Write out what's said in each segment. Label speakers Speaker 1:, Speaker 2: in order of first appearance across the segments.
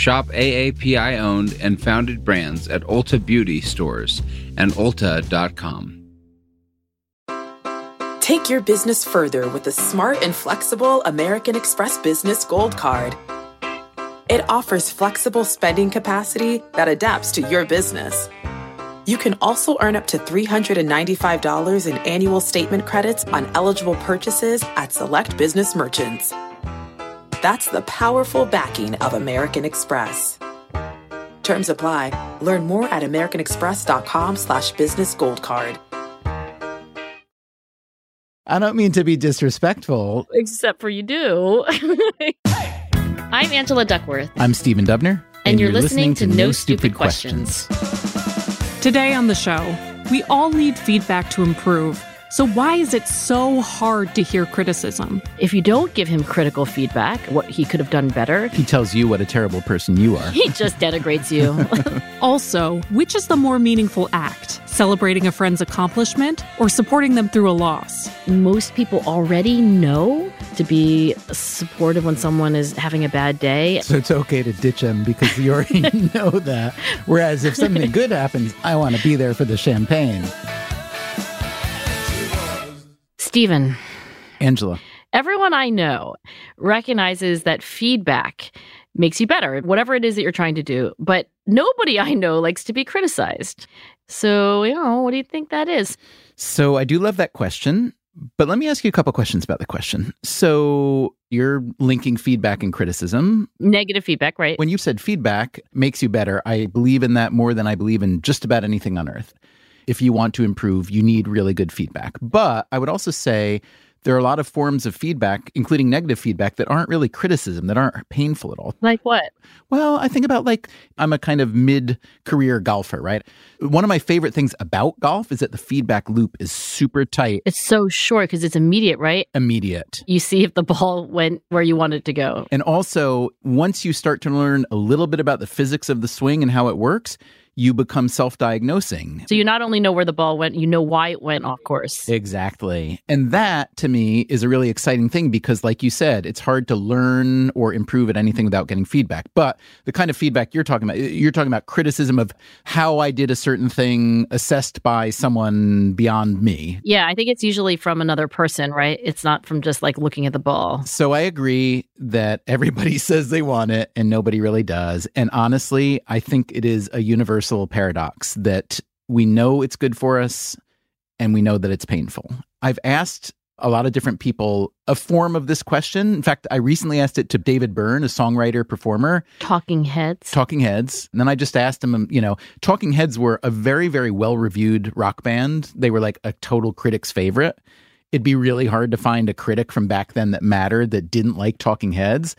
Speaker 1: Shop AAPI owned and founded brands at Ulta Beauty stores and Ulta.com.
Speaker 2: Take your business further with the smart and flexible American Express Business Gold Card. It offers flexible spending capacity that adapts to your business. You can also earn up to $395 in annual statement credits on eligible purchases at select business merchants. That's the powerful backing of American Express. Terms apply. Learn more at americanexpress.com slash business gold card.
Speaker 3: I don't mean to be disrespectful.
Speaker 4: Except for you do. I'm Angela Duckworth.
Speaker 3: I'm Stephen Dubner.
Speaker 4: And, you're, listening, to No Stupid Questions.
Speaker 5: Today on the show, we all need feedback to improve. So, why is it so hard to hear criticism?
Speaker 4: If you don't give him critical feedback, what he could have done better,
Speaker 3: He tells you what a terrible person you are.
Speaker 4: he just denigrates you.
Speaker 5: Also, which is the more meaningful act? Celebrating a friend's accomplishment or supporting them through a loss?
Speaker 4: Most people already know to be supportive when someone is having a bad day.
Speaker 3: So it's okay to ditch him because you already know that. Whereas if something good happens, I want to be there for the champagne.
Speaker 4: Stephen,
Speaker 3: Angela.
Speaker 4: everyone I know recognizes that feedback makes you better, whatever it is that you're trying to do. But nobody I know likes to be criticized. So, you know, what do you think that is?
Speaker 3: So I do love that question. But let me ask you a couple questions about the question. So you're linking feedback and criticism.
Speaker 4: Negative feedback, right?
Speaker 3: When you said feedback makes you better, I believe in that more than I believe in just about anything on earth. If you want to improve, you need really good feedback. But I would also say there are a lot of forms of feedback, including negative feedback, that aren't really criticism, that aren't painful at all.
Speaker 4: like what?
Speaker 3: Well, I think about like I'm a kind of mid career golfer, right? One of my favorite things about golf is that the feedback loop is super tight,
Speaker 4: It's so short because it's immediate, right?
Speaker 3: immediate.
Speaker 4: You see if the ball went where you want it to go.
Speaker 3: And also, once you start to learn a little bit about the physics of the swing and how it works, you become self diagnosing.
Speaker 4: So you not only know where the ball went, you know why it went off course.
Speaker 3: Exactly. And that to me is a really exciting thing because, like you said, it's hard to learn or improve at anything without getting feedback. But the kind of feedback you're talking about, you're talking about criticism of how I did a certain thing assessed by someone beyond me.
Speaker 4: Yeah, I think it's usually from another person, right? It's not from just like looking at the ball.
Speaker 3: So I agree that everybody says they want it and nobody really does. And honestly, I think it is a universal paradox that we know it's good for us and we know that it's painful. I've asked a lot of different people a form of this question. In fact, I recently asked it to David Byrne, a songwriter performer,
Speaker 4: Talking heads.
Speaker 3: Talking Heads. And then I just asked him, you know, Talking Heads were a very, very well reviewed rock band. They were like a total critic's favorite. It'd be really hard to find a critic from back then that mattered that didn't like Talking Heads.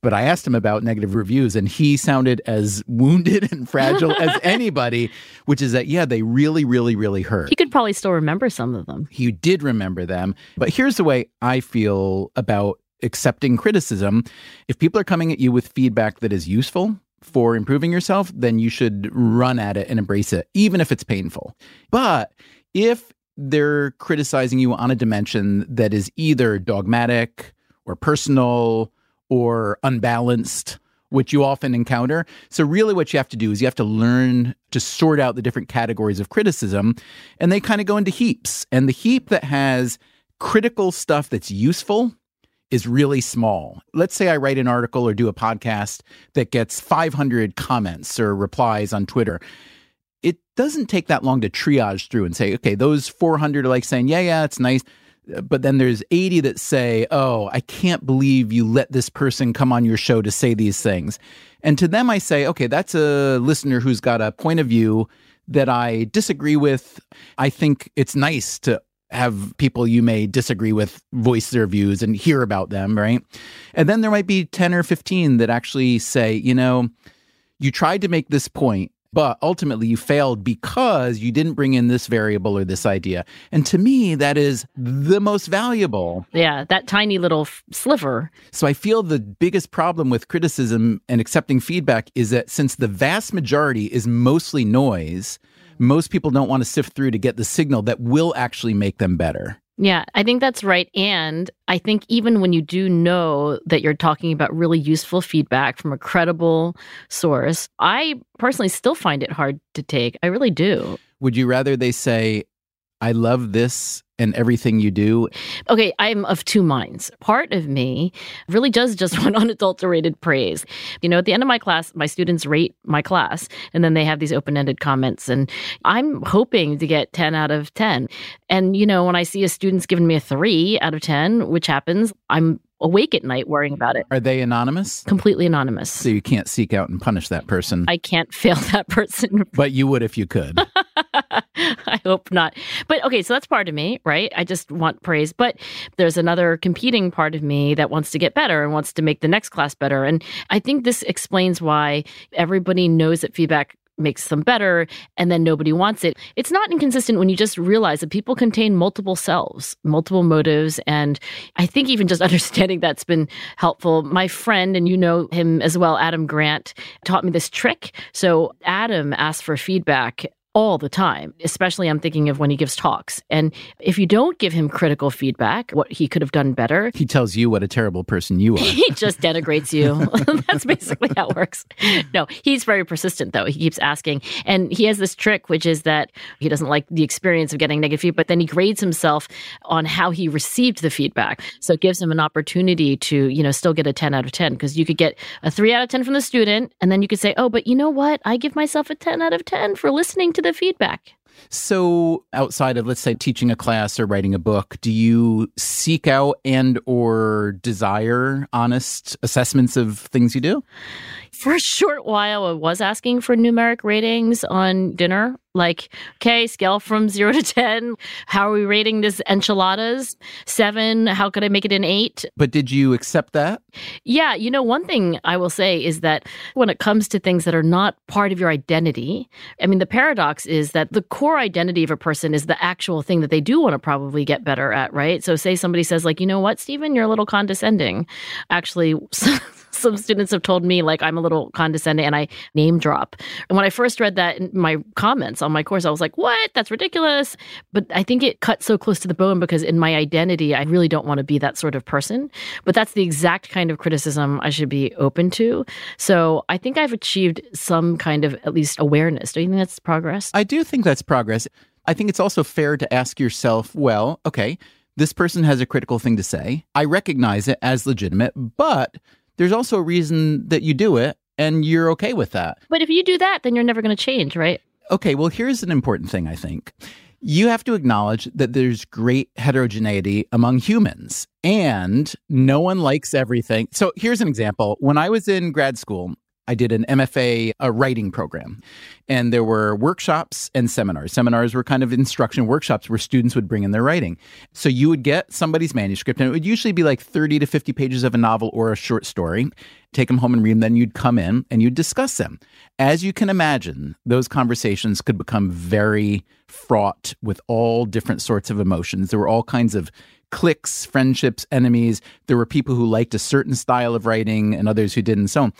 Speaker 3: But I asked him about negative reviews, and he sounded as wounded and fragile as anybody, which is that, yeah, they really, really, really hurt.
Speaker 4: he could probably still remember some of them.
Speaker 3: He did remember them. But here's the way I feel about accepting criticism. If people are coming at you with feedback that is useful for improving yourself, then you should run at it and embrace it, even if it's painful. But if they're criticizing you on a dimension that is either dogmatic or personal or unbalanced, which you often encounter. So, really, what you have to do is you have to learn to sort out the different categories of criticism, and they kind of go into heaps. And the heap that has critical stuff that's useful is really small. Let's say I write an article or do a podcast that gets 500 comments or replies on Twitter. It doesn't take that long to triage through and say, okay, those 400 are like saying, yeah, yeah, it's nice. But then there's 80 that say, oh, I can't believe you let this person come on your show to say these things. And to them, I say, okay, that's a listener who's got a point of view that I disagree with. I think it's nice to have people you may disagree with voice their views and hear about them, right? And then there might be 10 or 15 that actually say, you know, you tried to make this point But ultimately, you failed because you didn't bring in this variable or this idea. And to me, that is the most valuable.
Speaker 4: Yeah, that tiny little f- sliver.
Speaker 3: So I feel the biggest problem with criticism and accepting feedback is that since the vast majority is mostly noise, most people don't want to sift through to get the signal that will actually make them better.
Speaker 4: Yeah, I think that's right. And I think even when you do know that you're talking about really useful feedback from a credible source, I personally still find it hard to take. I really do.
Speaker 3: Would you rather they say, I love this and everything you do?
Speaker 4: Okay, I'm of two minds. Part of me really does just want unadulterated praise. You know, at the end of my class, my students rate my class and then they have these open ended comments. And I'm hoping to get 10 out of 10. And, you know, when I see a student's giving me a three out of 10, which happens, I'm awake at night worrying about it.
Speaker 3: Are they anonymous?
Speaker 4: Completely anonymous.
Speaker 3: So you can't seek out and punish that person.
Speaker 4: I can't fail that person.
Speaker 3: but you would if you could.
Speaker 4: I hope not. But okay, so that's part of me, right? I just want praise. But there's another competing part of me that wants to get better and wants to make the next class better. And I think this explains why everybody knows that feedback makes them better and then nobody wants it. It's not inconsistent when you just realize that people contain multiple selves, multiple motives. And I think even just understanding that's been helpful. My friend, and you know him as well, Adam Grant, taught me this trick. So Adam asked for feedback all the time, especially I'm thinking of when he gives talks. And if you don't give him critical feedback, what he could have done better,
Speaker 3: he tells you what a terrible person you are.
Speaker 4: he just denigrates you. That's basically how it works. No, he's very persistent though. He keeps asking. And he has this trick, which is that he doesn't like the experience of getting negative feedback, but then he grades himself on how he received the feedback. So it gives him an opportunity to, you know, still get a 10 out of 10 because you could get a 3 out of 10 from the student and then you could say, "Oh, but you know what? I give myself a 10 out of 10 for listening to the feedback.
Speaker 3: So, outside of let's say teaching a class or writing a book, do you seek out and or desire honest assessments of things you do?
Speaker 4: For a short while, I was asking for numeric ratings on dinner. Like, okay, scale from zero to 10. How are we rating this enchiladas? Seven. How could I make it an eight?
Speaker 3: But did you accept that?
Speaker 4: Yeah. You know, one thing I will say is that when it comes to things that are not part of your identity, I mean, the paradox is that the core identity of a person is the actual thing that they do want to probably get better at, right? So, say somebody says, like, you know what, Stephen, you're a little condescending. Actually, some students have told me like I'm a little condescending and I name drop. And when I first read that in my comments on my course, I was like, what? That's ridiculous. But I think it cut so close to the bone because in my identity, I really don't want to be that sort of person. But that's the exact kind of criticism I should be open to. So I think I've achieved some kind of at least awareness. Do you think that's progress?
Speaker 3: I do think that's progress. I think it's also fair to ask yourself, well, okay, this person has a critical thing to say. I recognize it as legitimate, but there's also a reason that you do it and you're okay with that.
Speaker 4: But if you do that, then you're never going to change, right?
Speaker 3: Okay, well, here's an important thing, I think. You have to acknowledge that there's great heterogeneity among humans and no one likes everything. So here's an example. When I was in grad school, I did an MFA a writing program, and there were workshops and seminars. Seminars were kind of instruction workshops where students would bring in their writing. So you would get somebody's manuscript, and it would usually be like 30 to 50 pages of a novel or a short story. Take them home and read them. Then you'd come in and you'd discuss them. As you can imagine, those conversations could become very fraught with all different sorts of emotions. There were all kinds of cliques, friendships, enemies. There were people who liked a certain style of writing and others who didn't. So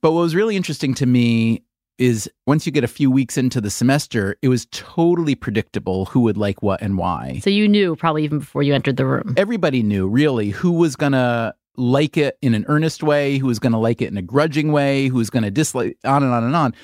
Speaker 3: but what was really interesting to me is once you get a few weeks into the semester, it was totally predictable who would like what and why.
Speaker 4: So you knew probably even before you entered the room.
Speaker 3: Everybody knew really who was going to like it in an earnest way, who was going to like it in a grudging way, who was going to dislike, on and on and on.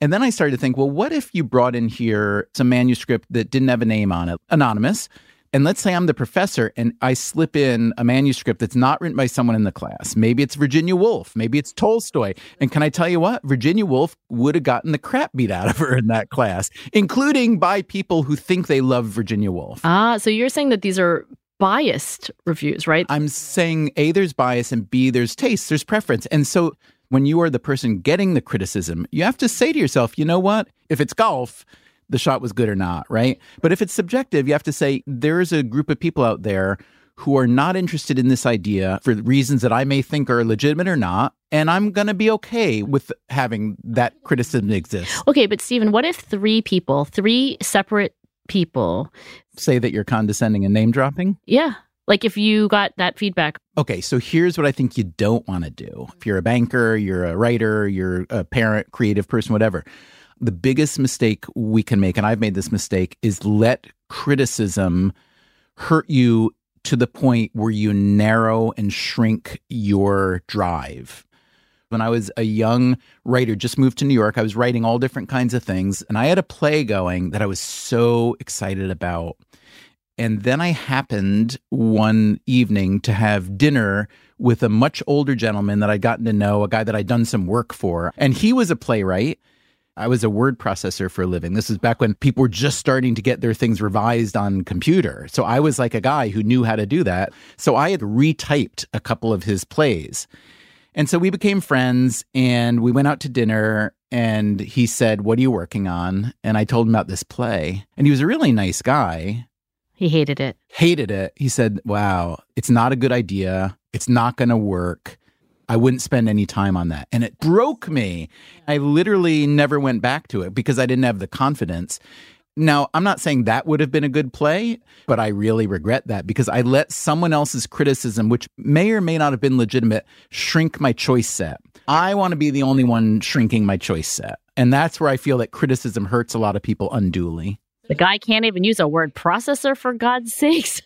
Speaker 3: And then I started to think, well, what if you brought in here some manuscript that didn't have a name on it, anonymous? And let's say I'm the professor and I slip in a manuscript that's not written by someone in the class. Maybe it's Virginia Woolf. Maybe it's Tolstoy. And can I tell you what? Virginia Woolf would have gotten the crap beat out of her in that class, including by people who think they love Virginia Woolf.
Speaker 4: Ah, so you're saying that these are biased reviews, right?
Speaker 3: I'm saying A, there's bias, and B, there's taste, there's preference. And so when you are the person getting the criticism, you have to say to yourself, you know what? If it's golf, the shot was good or not, right? But if it's subjective, you have to say there's a group of people out there who are not interested in this idea for reasons that I may think are legitimate or not. And I'm going to be okay with having that criticism exist.
Speaker 4: Okay, but Stephen, what if three people, three separate people,
Speaker 3: Say that you're condescending and name dropping?
Speaker 4: yeah, like if you got that feedback,
Speaker 3: Okay, so here's what I think you don't want to do. If you're a banker, you're a writer, you're a parent, creative person, whatever, the biggest mistake we can make, and I've made this mistake, is let criticism hurt you to the point where you narrow and shrink your drive. When I was a young writer, just moved to New York, I was writing all different kinds of things, and I had a play going that I was so excited about. And then I happened one evening to have dinner with a much older gentleman that I'd gotten to know, a guy that I'd done some work for. And he was a playwright. I was a word processor for a living. This is back when people were just starting to get their things revised on computer. So I was like a guy who knew how to do that. So I had retyped a couple of his plays. And so we became friends and we went out to dinner and he said, "What are you working on?" And I told him about this play. And he was a really nice guy
Speaker 4: he hated it.
Speaker 3: hated it. He said, Wow, it's not a good idea. It's not going to work. I wouldn't spend any time on that. And it broke me. I literally never went back to it because I didn't have the confidence. Now, I'm not saying that would have been a good play, but I really regret that because I let someone else's criticism, which may or may not have been legitimate, shrink my choice set. I want to be the only one shrinking my choice set. And that's where I feel that criticism hurts a lot of people unduly.
Speaker 4: The guy can't even use a word processor for God's sakes.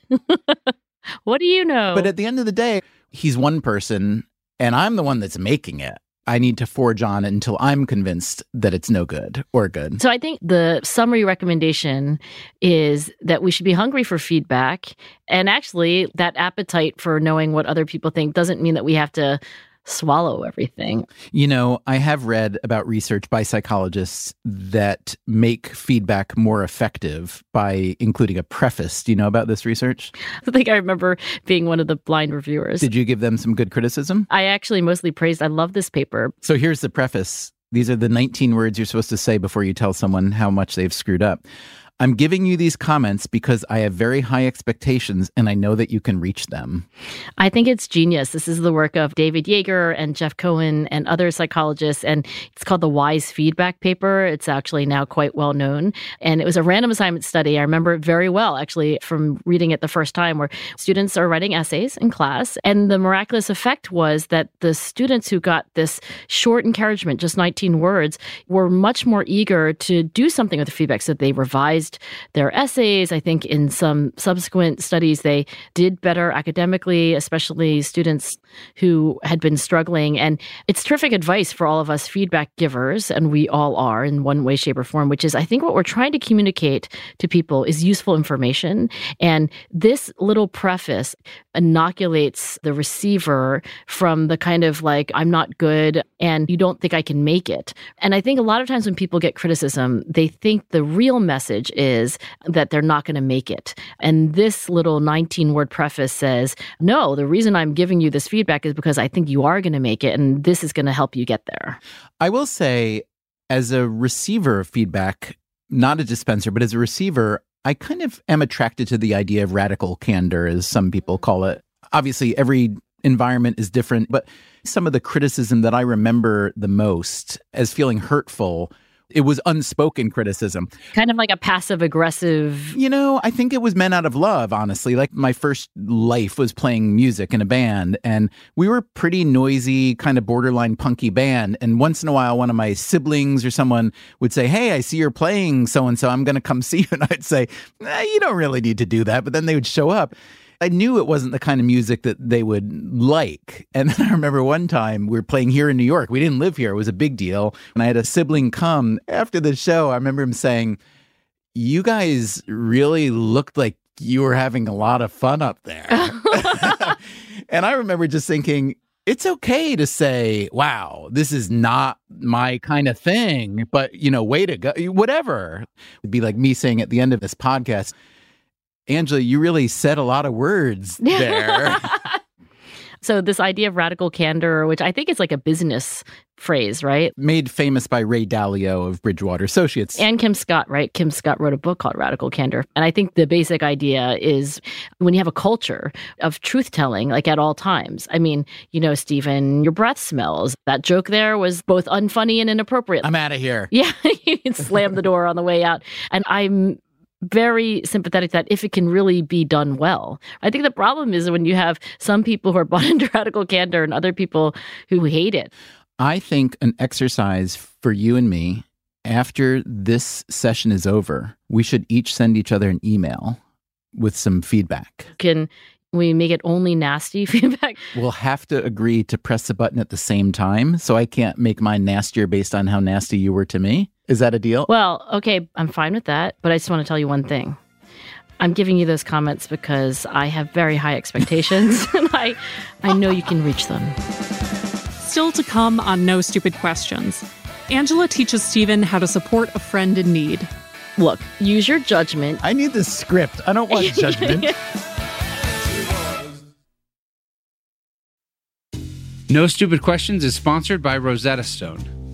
Speaker 4: what do you know?
Speaker 3: But at the end of the day, he's one person and I'm the one that's making it. I need to forge on until I'm convinced that it's no good or good.
Speaker 4: So I think the summary recommendation is that we should be hungry for feedback. And actually, that appetite for knowing what other people think doesn't mean that we have to swallow everything.
Speaker 3: You know, I have read about research by psychologists that make feedback more effective by including a preface. Do you know about this research?
Speaker 4: I think I remember being one of the blind reviewers.
Speaker 3: Did you give them some good criticism?
Speaker 4: I actually mostly praised, I love this paper.
Speaker 3: So here's the preface. These are the 19 words you're supposed to say before you tell someone how much they've screwed up. I'm giving you these comments because I have very high expectations and I know that you can reach them.
Speaker 4: I think it's genius. This is the work of David Yeager and Jeff Cohen and other psychologists, and it's called the WISE feedback paper. It's actually now quite well known. And it was a random assignment study. I remember it very well, actually, from reading it the first time, where students are writing essays in class. And the miraculous effect was that the students who got this short encouragement, just 19 words, were much more eager to do something with the feedback. So they revised their essays. I think in some subsequent studies, they did better academically, especially students who had been struggling. And it's terrific advice for all of us feedback givers, and we all are in one way, shape, or form, which is I think what we're trying to communicate to people is useful information. And this little preface inoculates the receiver from the kind of like, I'm not good and you don't think I can make it. And I think a lot of times when people get criticism, they think the real message is that they're not going to make it. And this little 19 word preface says, no, the reason I'm giving you this feedback is because I think you are going to make it and this is going to help you get there.
Speaker 3: I will say, as a receiver of feedback, not a dispenser, but as a receiver, I kind of am attracted to the idea of radical candor, as some people call it. Obviously, every environment is different, but some of the criticism that I remember the most as feeling hurtful, it was unspoken criticism.
Speaker 4: Kind of like a passive aggressive.
Speaker 3: You know, I think it was meant out of love, honestly. Like my first life was playing music in a band, and we were pretty noisy, kind of borderline punky band. And once in a while, one of my siblings or someone would say, Hey, I see you're playing so and so. I'm going to come see you. And I'd say, eh, You don't really need to do that. But then they would show up. I knew it wasn't the kind of music that they would like. And then I remember one time we were playing here in New York. We didn't live here, it was a big deal. And I had a sibling come after the show. I remember him saying, You guys really looked like you were having a lot of fun up there. and I remember just thinking, it's okay to say, wow, this is not my kind of thing, but you know, way to go, whatever. It'd be like me saying at the end of this podcast, Angela, you really said a lot of words there.
Speaker 4: So this idea of radical candor, which I think is like a business phrase, right?
Speaker 3: Made famous by Ray Dalio of Bridgewater Associates.
Speaker 4: And Kim Scott, right? Kim Scott wrote a book called Radical Candor. And I think the basic idea is when you have a culture of truth telling, like at all times. I mean, you know, Stephen, your breath smells. That joke there was both unfunny and inappropriate.
Speaker 3: I'm out of here.
Speaker 4: Yeah, you slam the door on the way out. And I'm very sympathetic that if it can really be done well. I think the problem is when you have some people who are bought into radical candor and other people who hate it.
Speaker 3: I think an exercise for you and me after this session is over, we should each send each other an email with some feedback.
Speaker 4: Can we make it only nasty feedback?
Speaker 3: We'll have to agree to press the button at the same time. So I can't make mine nastier based on how nasty you were to me. Is that a deal?
Speaker 4: Well, okay, I'm fine with that. But I just want to tell you one thing. I'm giving you those comments because I have very high expectations and I, I know you can reach them.
Speaker 5: Still to come on No Stupid Questions. Angela teaches Stephen how to support a friend in need.
Speaker 4: Look, use your judgment.
Speaker 3: I need this script. I don't want judgment.
Speaker 1: No Stupid Questions is sponsored by Rosetta Stone.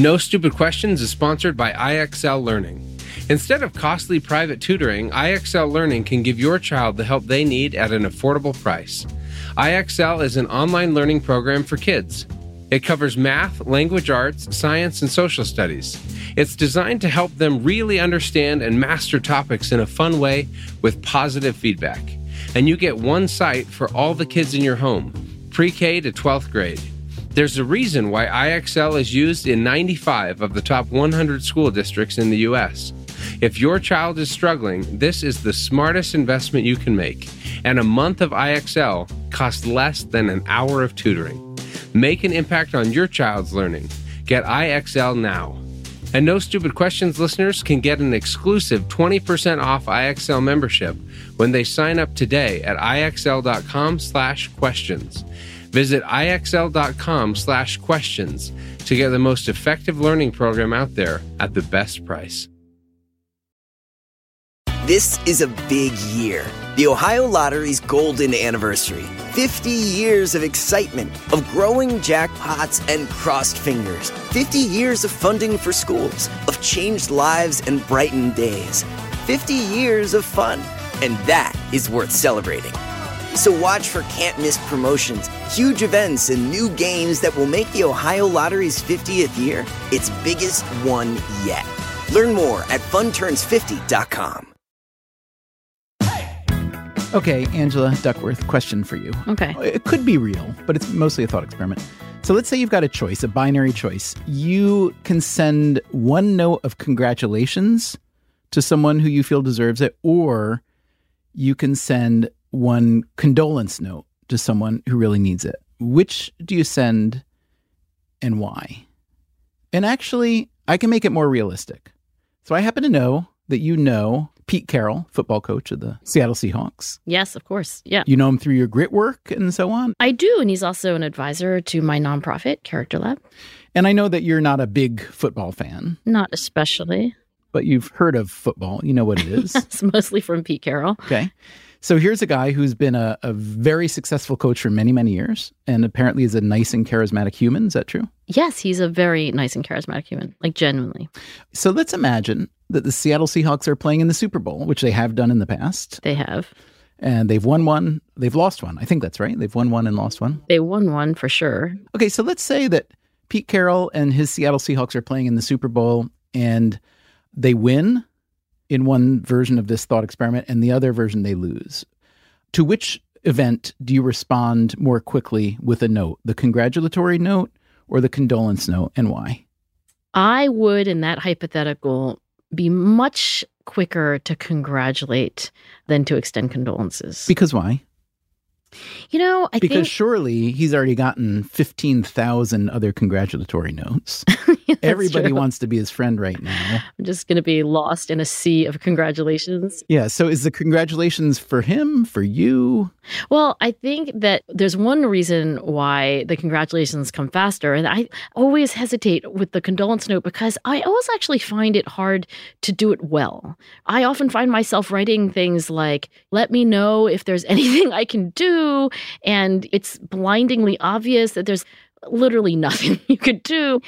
Speaker 6: No Stupid Questions is sponsored by IXL Learning. Instead of costly private tutoring, IXL Learning can give your child the help they need at an affordable price. IXL is an online learning program for kids. It covers math, language arts, science, and social studies. It's designed to help them really understand and master topics in a fun way with positive feedback. And you get one site for all the kids in your home, pre K to 12th grade. There's a reason why IXL is used in 95 of the top 100 school districts in the U.S. If your child is struggling, this is the smartest investment you can make. And a month of IXL costs less than an hour of tutoring. Make an impact on your child's learning. Get IXL now. And No Stupid Questions listeners can get an exclusive 20% off IXL membership when they sign up today at ixl.com/questions. Visit ixl.com/questions to get the most effective learning program out there at the best price.
Speaker 7: This is a big year. The Ohio Lottery's golden anniversary. 50 years of excitement, of growing jackpots and crossed fingers. 50 years of funding for schools, of changed lives and brightened days. 50 years of fun. And that is worth celebrating. So watch for can't miss promotions, huge events, and new games that will make the Ohio Lottery's 50th year its biggest one yet. Learn more at funturns50.com.
Speaker 3: Okay, Angela Duckworth, question for you.
Speaker 4: Okay.
Speaker 3: It could be real, but it's mostly a thought experiment. So let's say you've got a choice, a binary choice. You can send one note of congratulations to someone who you feel deserves it, or you can send one condolence note to someone who really needs it. Which do you send and why? And actually, I can make it more realistic. So I happen to know that you know Pete Carroll, football coach of the Seattle Seahawks.
Speaker 4: Yes, of course. Yeah.
Speaker 3: You know him through your grit work and so on.
Speaker 4: I do. And he's also an advisor to my nonprofit, Character Lab.
Speaker 3: And I know that you're not a big football fan,
Speaker 4: Not especially.
Speaker 3: but you've heard of football. You know what it is.
Speaker 4: It's mostly from Pete Carroll.
Speaker 3: okay. So here's a guy who's been a, a very successful coach for many, many years and apparently is a nice and charismatic human. Is that true?
Speaker 4: Yes, he's a very nice and charismatic human, like genuinely.
Speaker 3: So let's imagine that the Seattle Seahawks are playing in the Super Bowl, which they have done in the past.
Speaker 4: They have.
Speaker 3: and they've won one, they've lost one. I think that's right. They've won one and lost one.
Speaker 4: They won one for sure.
Speaker 3: Okay, so let's say that Pete Carroll and his Seattle Seahawks are playing in the Super Bowl and they win in one version of this thought experiment and the other version they lose. To which event do you respond more quickly with a note? The congratulatory note or the condolence note and why?
Speaker 4: I would, in that hypothetical, be much quicker to congratulate than to extend condolences.
Speaker 3: Because why?
Speaker 4: You know, I
Speaker 3: because
Speaker 4: think
Speaker 3: surely he's already gotten 15,000 other congratulatory notes.
Speaker 4: That's
Speaker 3: Everybody
Speaker 4: true.
Speaker 3: wants to be his friend right now.
Speaker 4: I'm just going to be lost in a sea of congratulations.
Speaker 3: Yeah, so is the congratulations for him, for you?
Speaker 4: Well, I think that there's one reason why the congratulations come faster. And I always hesitate with the condolence note because I always actually find it hard to do it well. I often find myself writing things like, let me know if there's anything I can do. And it's blindingly obvious that there's literally nothing you could do.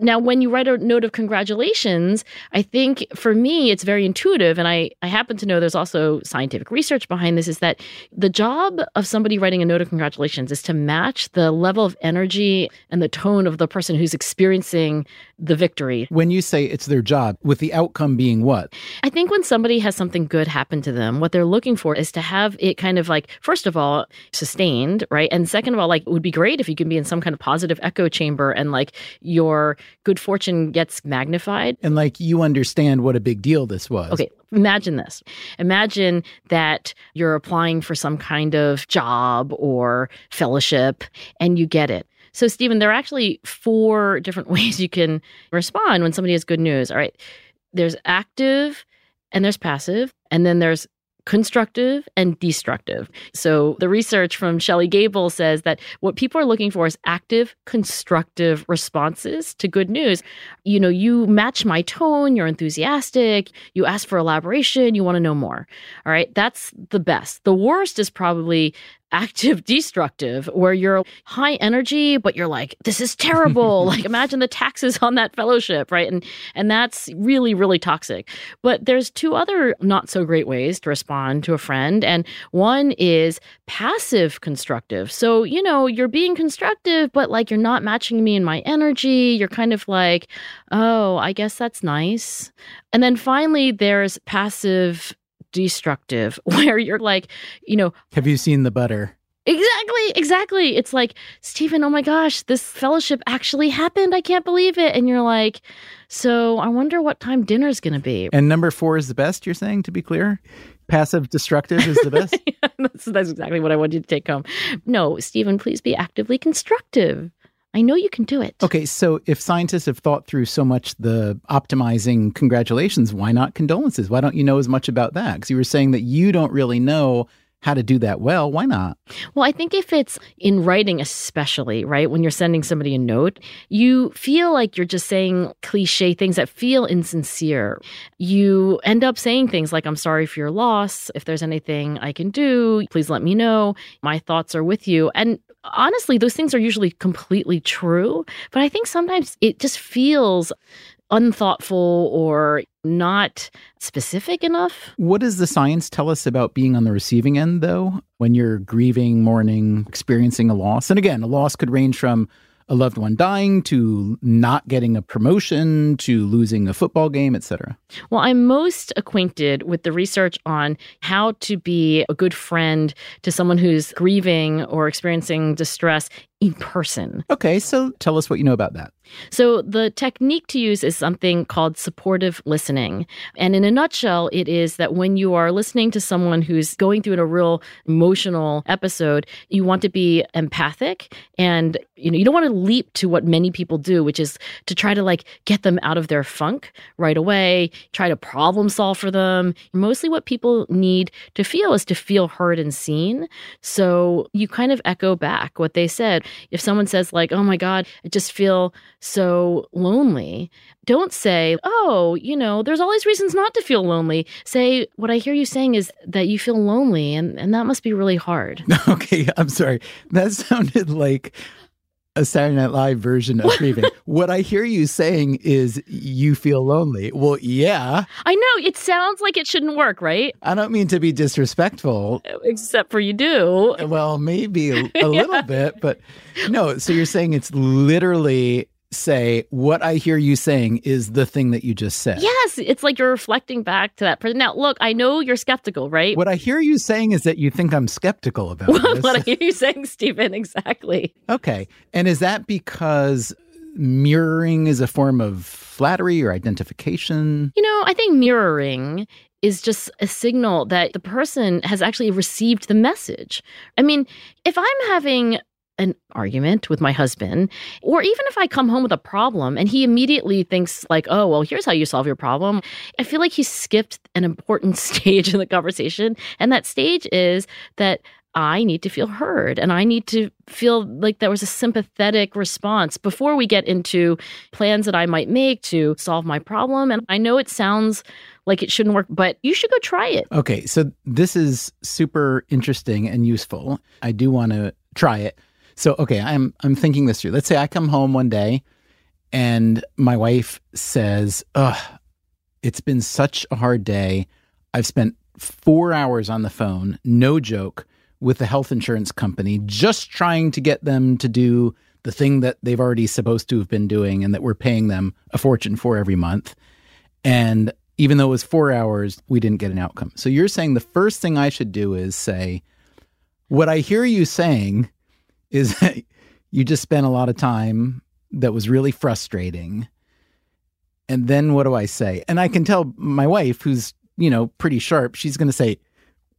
Speaker 4: Now, when you write a note of congratulations, I think for me, it's very intuitive. And I, I happen to know there's also scientific research behind this is that the job of somebody writing a note of congratulations is to match the level of energy and the tone of the person who's experiencing the victory.
Speaker 3: When you say it's their job, with the outcome being what?
Speaker 4: I think when somebody has something good happen to them, what they're looking for is to have it kind of like, first of all, sustained, right? And second of all, like, it would be great if you can be in some kind of positive echo chamber and like your good fortune gets magnified.
Speaker 3: And like you understand what a big deal this was.
Speaker 4: Okay, imagine this. Imagine that you're applying for some kind of job or fellowship and you get it. So, Stephen, there are actually four different ways you can respond when somebody has good news. All right. There's active and there's passive, and then there's constructive and destructive. So the research from Shelley Gable says that what people are looking for is active, constructive responses to good news. You know, you match my tone, you're enthusiastic, you ask for elaboration, you want to know more. All right, that's the best. The worst is probably active destructive where you're high energy but you're like this is terrible. Like imagine the taxes on that fellowship right? And and that's really really toxic. But there's two other not so great ways to respond to a friend and one is passive constructive. So you know you're being constructive but like you're not matching me in my energy. You're kind of like oh i guess that's nice. And then finally there's passive destructive where you're like you know
Speaker 3: Have you seen the butter?
Speaker 4: Exactly, exactly. It's like, Stephen, oh my gosh, this fellowship actually happened. I can't believe it. And you're like, so I wonder what time dinner's going to be.
Speaker 3: And number four is the best, you're saying, to be clear? Passive destructive is the best?
Speaker 4: that's, that's exactly what I want you to take home. No, Stephen, please be actively constructive. I know you can do it.
Speaker 3: Okay, so if scientists have thought through so much the optimizing congratulations, why not condolences? Why don't you know as much about that? Because you were saying that you don't really know how to do that well. Why not?
Speaker 4: Well, I think if it's in writing, especially, right, when you're sending somebody a note, you feel like you're just saying cliche things that feel insincere. You end up saying things like, I'm sorry for your loss. If there's anything I can do, please let me know. My thoughts are with you. And honestly, those things are usually completely true. But I think sometimes it just feels unthoughtful or not specific enough.
Speaker 3: What does the science tell us about being on the receiving end, though, when you're grieving, mourning, experiencing a loss? And again, a loss could range from a loved one dying to not getting a promotion to losing a football game, etc.
Speaker 4: Well, I'm most acquainted with the research on how to be a good friend to someone who's grieving or experiencing distress in person.
Speaker 3: Okay, so tell us what you know about that.
Speaker 4: So, the technique to use is something called supportive listening. And in a nutshell, it is that when you are listening to someone who's going through a real emotional episode, you want to be empathic and you know, you don't want to leap to what many people do, which is to try to like get them out of their funk right away, try to problem solve for them. Mostly what people need to feel is to feel heard and seen. So, you kind of echo back what they said. If someone says like, "Oh my god, I just feel so lonely." Don't say, "Oh, you know, there's all these reasons not to feel lonely." Say, "What I hear you saying is that you feel lonely and and that must be really hard."
Speaker 3: Okay, I'm sorry. That sounded like a Saturday Night Live version of grieving. what I hear you saying is you feel lonely. Well, yeah.
Speaker 4: I know it sounds like it shouldn't work, right?
Speaker 3: I don't mean to be disrespectful.
Speaker 4: Except for you do.
Speaker 3: Well, maybe a, a little bit, but no. So you're saying it's literally say what I hear you saying is the thing that you just said.
Speaker 4: Yes, it's like you're reflecting back to that person. Now, look, I know you're skeptical, right?
Speaker 3: What I hear you saying is that you think I'm skeptical about this.
Speaker 4: what I hear you saying, Stephen, exactly.
Speaker 3: Okay. And is that because mirroring is a form of flattery or identification?
Speaker 4: You know, I think mirroring is just a signal that the person has actually received the message. I mean, if I'm having an argument with my husband, or even if I come home with a problem and he immediately thinks, like, oh, well, here's how you solve your problem, I feel like he skipped an important stage in the conversation. And that stage is that I need to feel heard and I need to feel like there was a sympathetic response before we get into plans that I might make to solve my problem. And I know it sounds like it shouldn't work, but you should go try it.
Speaker 3: Okay. So this is super interesting and useful. I do want to try it. So okay, I'm I'm thinking this through. Let's say I come home one day and my wife says, Ugh, it's been such a hard day. I've spent four hours on the phone, no joke, with the health insurance company, just trying to get them to do the thing that they've already supposed to have been doing and that we're paying them a fortune for every month. And even though it was four hours, we didn't get an outcome. So you're saying the first thing I should do is say, what I hear you saying is that you just spent a lot of time that was really frustrating. And then what do I say? And I can tell my wife, who's, you know, pretty sharp, she's going to say,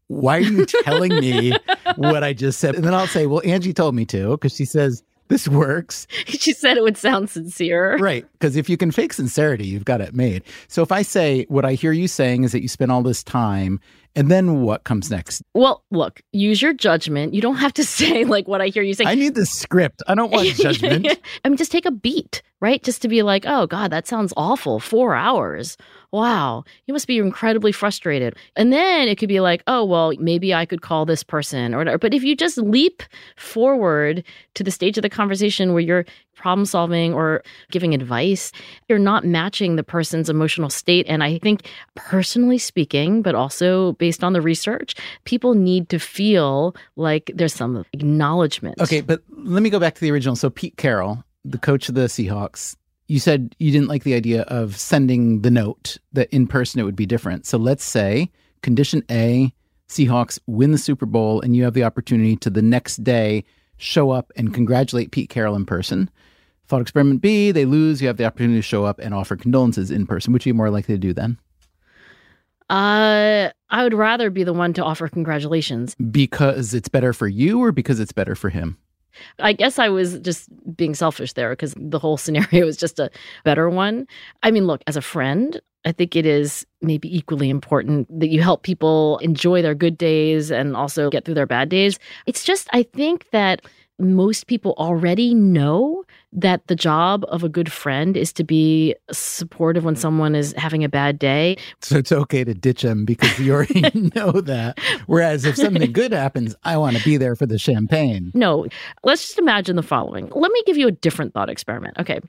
Speaker 3: Why are you telling me what I just said? And then I'll say, Well, Angie told me to, because she says, this works.
Speaker 4: she said it would sound sincere.
Speaker 3: Right. Because if you can fake sincerity, you've got it made. So if I say, what I hear you saying is that you spent all this time and then what comes next?
Speaker 4: Well, look, use your judgment. You don't have to say like what I hear you saying.
Speaker 3: I need the script. I don't want judgment.
Speaker 4: I mean, just take a beat, right? Just to be like, oh God, that sounds awful. Four hours. Wow, you must be incredibly frustrated. And then it could be like, oh, well, maybe I could call this person or whatever. But if you just leap forward to the stage of the conversation where you're problem solving or giving advice, you're not matching the person's emotional state. And I think, personally speaking, but also based on the research, people need to feel like there's some acknowledgement.
Speaker 3: Okay, but let me go back to the original. So, Pete Carroll, the coach of the Seahawks, you said you didn't like the idea of sending the note that in person it would be different. So let's say condition A, Seahawks win the Super Bowl, and you have the opportunity to the next day show up and congratulate Pete Carroll in person. Thought experiment B, they lose, you have the opportunity to show up and offer condolences in person. Which are you more likely to do then?
Speaker 4: Uh, I would rather be the one to offer congratulations.
Speaker 3: Because it's better for you or because it's better for him?
Speaker 4: I guess I was just being selfish there because the whole scenario is just a better one. I mean, look, as a friend, I think it is maybe equally important that you help people enjoy their good days and also get through their bad days. It's just, I think that most people already know that the job of a good friend is to be supportive when someone is having a bad day.
Speaker 3: So it's okay to ditch them because you already know that. Whereas if something good happens, I want to be there for the champagne.
Speaker 4: No, let's just imagine the following. Let me give you a different thought experiment. Okay.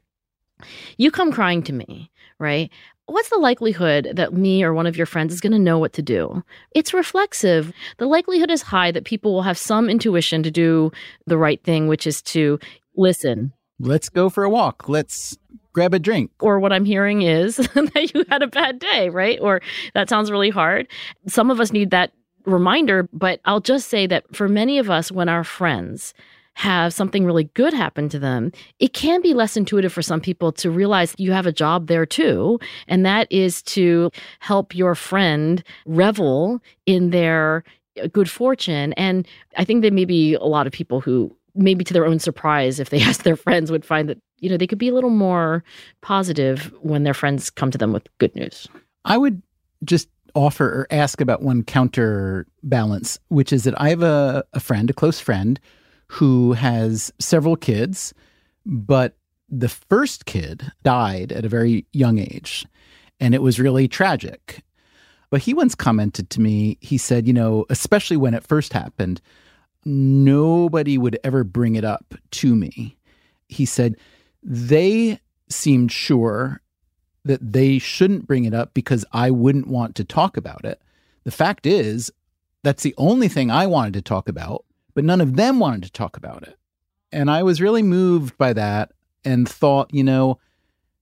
Speaker 4: You come crying to me, right? What's the likelihood that me or one of your friends is going to know what to do? It's reflexive. The likelihood is high that people will have some intuition to do the right thing, which is to listen,
Speaker 3: let's go for a walk. Let's grab a drink.
Speaker 4: Or what I'm hearing is that you had a bad day, right? Or that sounds really hard. Some of us need that reminder, but I'll just say that for many of us, when our friends have something really good happen to them, it can be less intuitive for some people to realize you have a job there too. And that is to help your friend revel in their uh, good fortune. And I think there may be a lot of people who maybe to their own surprise, if they ask their friends, would find that, you know, they could be a little more positive when their friends come to them with good news.
Speaker 3: I would just offer or ask about one counterbalance, which is that I have a, a friend, a close friend, who has several kids, but the first kid died at a very young age. And it was really tragic. But he once commented to me, he said, you know, especially when it first happened, nobody would ever bring it up to me. he said they seemed sure that they shouldn't bring it up because I wouldn't want to talk about it. The fact is, that's the only thing I wanted to talk about, but none of them wanted to talk about it. And I was really moved by that and thought, you know,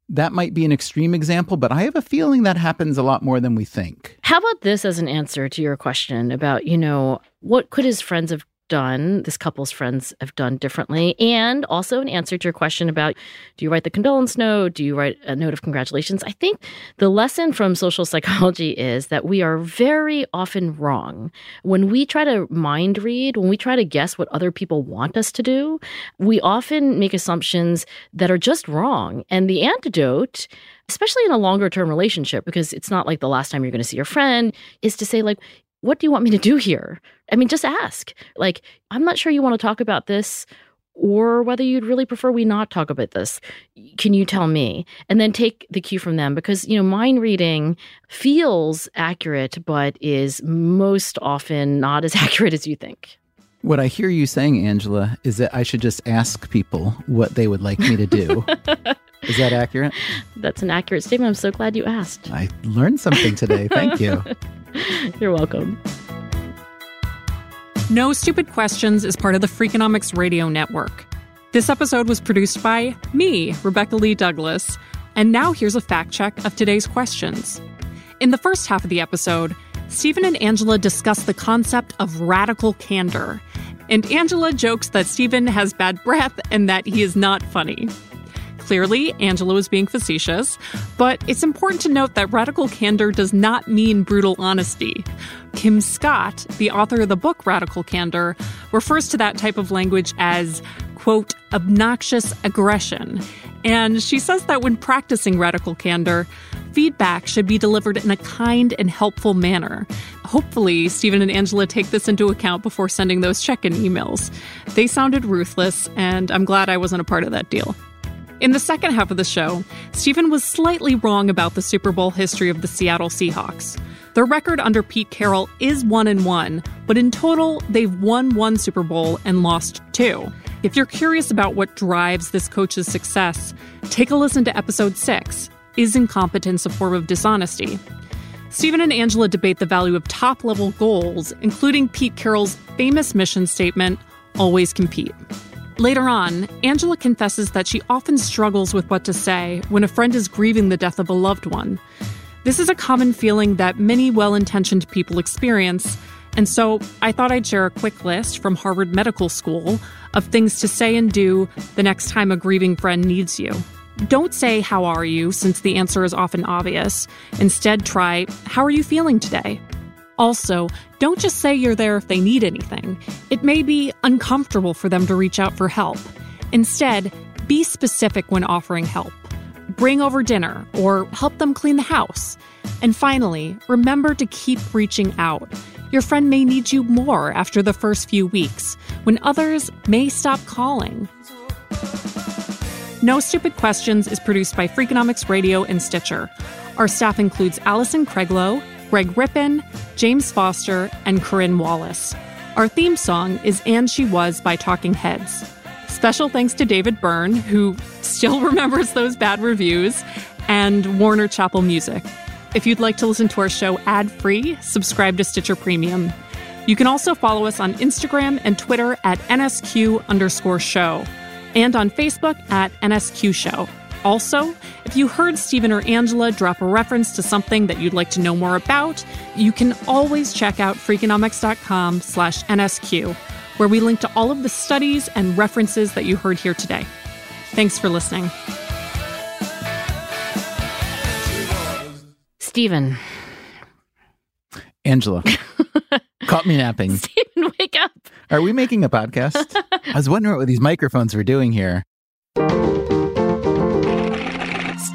Speaker 3: that might be an extreme example, but I have a feeling that happens a lot more than we think.
Speaker 4: How about this as an answer to your question about, you know, what could his friends have done, this couple's friends have done differently? And also an answer to your question about do you write the condolence note? Do you write a note of congratulations? I think the lesson from social psychology is that we are very often wrong. When we try to mind read, when we try to guess what other people want us to do, we often make assumptions that are just wrong. And the antidote, especially in a longer term relationship, because it's not like the last time you're going to see your friend, is to say, like, what do you want me to do here? I mean, just ask. Like, I'm not sure you want to talk about this or whether you'd really prefer we not talk about this. Can you tell me? And then take the cue from them because, you know, mind reading feels accurate, but is most often not as accurate as you think.
Speaker 3: What I hear you saying, Angela, is that I should just ask people what they would like me to do. is that accurate?
Speaker 4: That's an accurate statement. I'm so glad you asked.
Speaker 3: I learned something today. Thank you.
Speaker 4: You're welcome.
Speaker 5: No Stupid Questions is part of the Freakonomics Radio Network. This episode was produced by me, Rebecca Lee Douglas. And now here's a fact check of today's questions. In the first half of the episode, Stephen and Angela discuss the concept of radical candor. And Angela jokes that Stephen has bad breath and that he is not funny. Clearly, Angela was being facetious, but it's important to note that radical candor does not mean brutal honesty. Kim Scott, the author of the book Radical Candor, refers to that type of language as, quote, obnoxious aggression. And she says that when practicing radical candor, feedback should be delivered in a kind and helpful manner. Hopefully, Stephen and Angela take this into account before sending those check in emails. They sounded ruthless, and I'm glad I wasn't a part of that deal. In the second half of the show, Stephen was slightly wrong about the Super Bowl history of the Seattle Seahawks. Their record under Pete Carroll is 1 and 1, but in total, they've won one Super Bowl and lost two. If you're curious about what drives this coach's success, take a listen to episode 6 Is Incompetence a Form of Dishonesty? Stephen and Angela debate the value of top level goals, including Pete Carroll's famous mission statement always compete. Later on, Angela confesses that she often struggles with what to say when a friend is grieving the death of a loved one. This is a common feeling that many well intentioned people experience, and so I thought I'd share a quick list from Harvard Medical School of things to say and do the next time a grieving friend needs you. Don't say, How are you? since the answer is often obvious. Instead, try, How are you feeling today? Also, don't just say you're there if they need anything. It may be uncomfortable for them to reach out for help. Instead, be specific when offering help. Bring over dinner or help them clean the house. And finally, remember to keep reaching out. Your friend may need you more after the first few weeks, when others may stop calling. No Stupid Questions is produced by Freakonomics Radio and Stitcher. Our staff includes Allison Craiglow, Greg Rippin, James Foster, and Corinne Wallace. Our theme song is And She Was by Talking Heads. Special thanks to David Byrne, who still remembers those bad reviews, and Warner Chappell Music. If you'd like to listen to our show ad free, subscribe to Stitcher Premium. You can also follow us on Instagram and Twitter at NSQ underscore show, and on Facebook at NSQ show. Also, if you heard Stephen or Angela drop a reference to something that you'd like to know more about, you can always check out freakonomics.com slash NSQ, where we link to all of the studies and references that you heard here today. Thanks for listening.
Speaker 4: Stephen.
Speaker 3: Angela. Caught me napping.
Speaker 4: Stephen, wake up.
Speaker 3: Are we making a podcast? I was wondering what these microphones were doing here.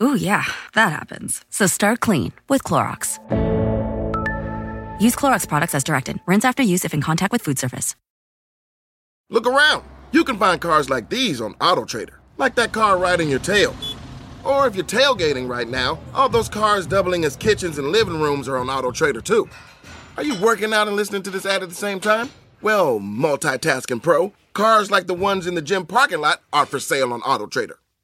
Speaker 8: Ooh, yeah, that happens. So start clean with Clorox. Use Clorox products as directed. Rinse after use if in contact with food surface.
Speaker 9: Look around. You can find cars like these on AutoTrader, like that car riding your tail. Or if you're tailgating right now, all those cars doubling as kitchens and living rooms are on AutoTrader too. Are you working out and listening to this ad at the same time? Well, multitasking pro, cars like the ones in the gym parking lot are for sale on AutoTrader.